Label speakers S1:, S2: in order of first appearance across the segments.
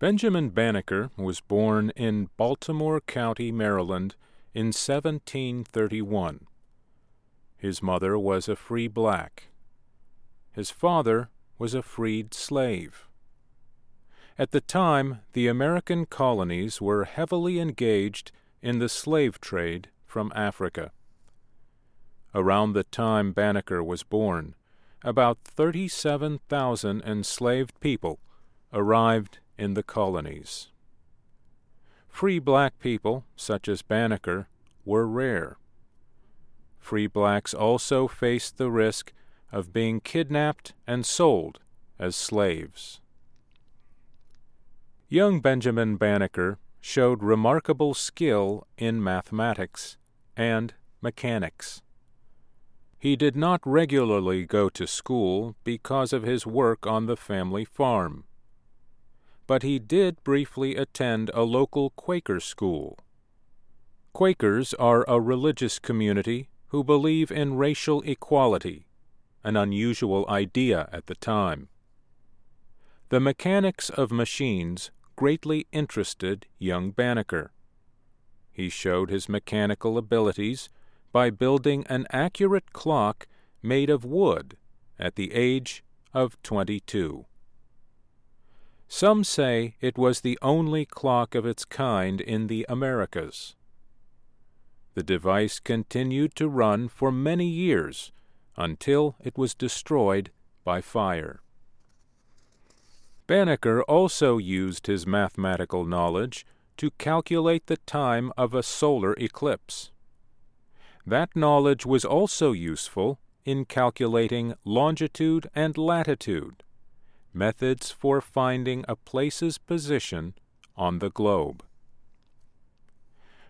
S1: Benjamin Banneker was born in Baltimore County, Maryland, in 1731. His mother was a free black. His father was a freed slave. At the time, the American colonies were heavily engaged in the slave trade from Africa. Around the time Banneker was born, about 37,000 enslaved people arrived in the colonies. Free black people, such as Banneker, were rare. Free blacks also faced the risk of being kidnapped and sold as slaves. Young Benjamin Banneker showed remarkable skill in mathematics and mechanics. He did not regularly go to school because of his work on the family farm. But he did briefly attend a local Quaker school. Quakers are a religious community who believe in racial equality, an unusual idea at the time. The mechanics of machines greatly interested young Banneker. He showed his mechanical abilities by building an accurate clock made of wood at the age of 22. Some say it was the only clock of its kind in the Americas. The device continued to run for many years until it was destroyed by fire. Banneker also used his mathematical knowledge to calculate the time of a solar eclipse. That knowledge was also useful in calculating longitude and latitude, methods for finding a place's position on the globe.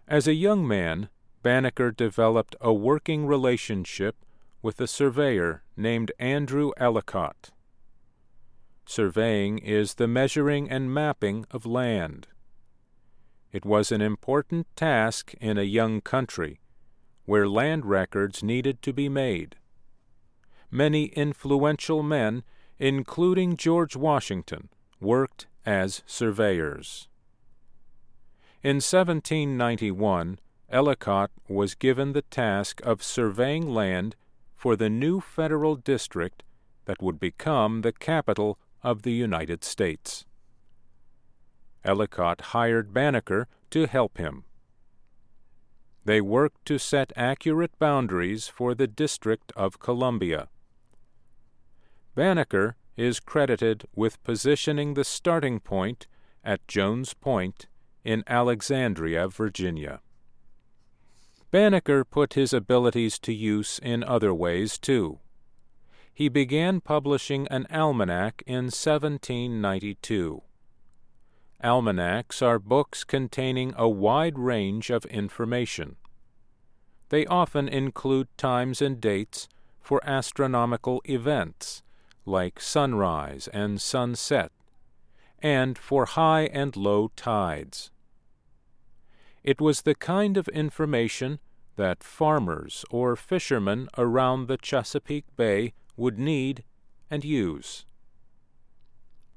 S1: As a young man, Banneker developed a working relationship with a surveyor named Andrew Ellicott. Surveying is the measuring and mapping of land. It was an important task in a young country where land records needed to be made. Many influential men, including George Washington, worked as surveyors. In 1791, Ellicott was given the task of surveying land for the new federal district that would become the capital of the United States. Ellicott hired Banneker to help him. They worked to set accurate boundaries for the District of Columbia. Banneker is credited with positioning the starting point at Jones Point in Alexandria, Virginia. Banneker put his abilities to use in other ways, too. He began publishing an almanac in 1792. Almanacs are books containing a wide range of information. They often include times and dates for astronomical events, like sunrise and sunset, and for high and low tides. It was the kind of information that farmers or fishermen around the Chesapeake Bay would need and use.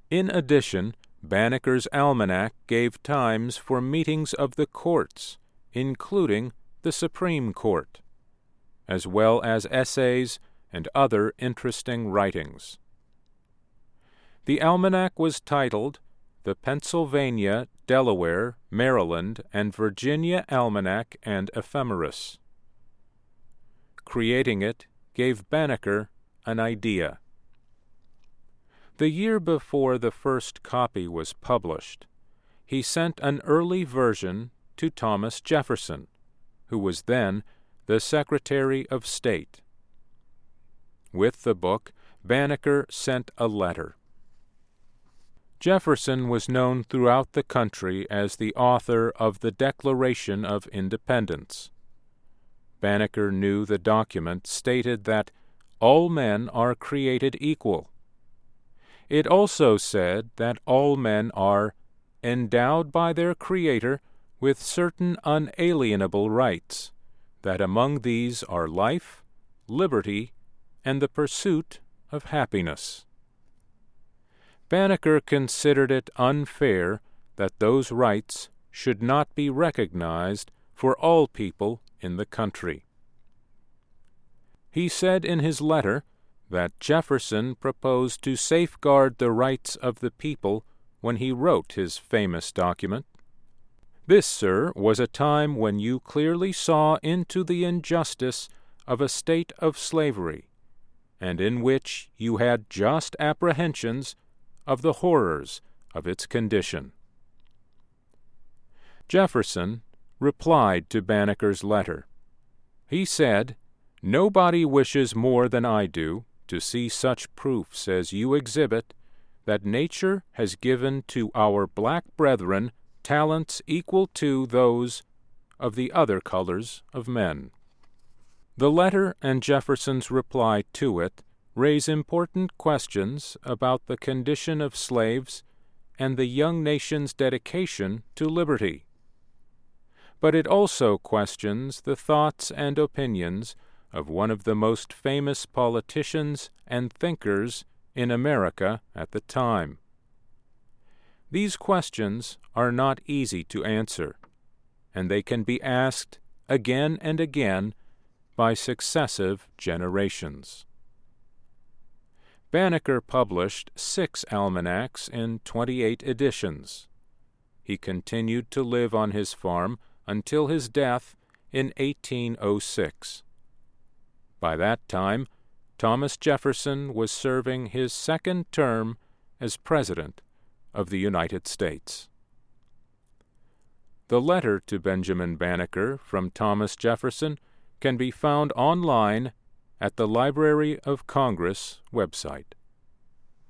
S1: In addition, Banneker's almanac gave times for meetings of the courts, including the Supreme Court, as well as essays and other interesting writings. The almanac was titled The Pennsylvania, Delaware, Maryland, and Virginia Almanac and Ephemeris. Creating it gave Banneker an idea. The year before the first copy was published, he sent an early version to Thomas Jefferson, who was then the Secretary of State. With the book, Banneker sent a letter. Jefferson was known throughout the country as the author of the Declaration of Independence. Banneker knew the document stated that all men are created equal it also said that all men are endowed by their Creator with certain unalienable rights, that among these are life, liberty, and the pursuit of happiness. Banneker considered it unfair that those rights should not be recognized for all people in the country. He said in his letter that Jefferson proposed to safeguard the rights of the people when he wrote his famous document. This, sir, was a time when you clearly saw into the injustice of a state of slavery, and in which you had just apprehensions of the horrors of its condition. Jefferson replied to Banneker's letter. He said, Nobody wishes more than I do to see such proofs as you exhibit that nature has given to our black brethren talents equal to those of the other colors of men. The letter and Jefferson's reply to it raise important questions about the condition of slaves and the young nation's dedication to liberty. But it also questions the thoughts and opinions of one of the most famous politicians and thinkers in America at the time. These questions are not easy to answer, and they can be asked again and again by successive generations. Banneker published six almanacs in 28 editions. He continued to live on his farm until his death in 1806. By that time, Thomas Jefferson was serving his second term as President of the United States. The letter to Benjamin Banneker from Thomas Jefferson can be found online at the Library of Congress website.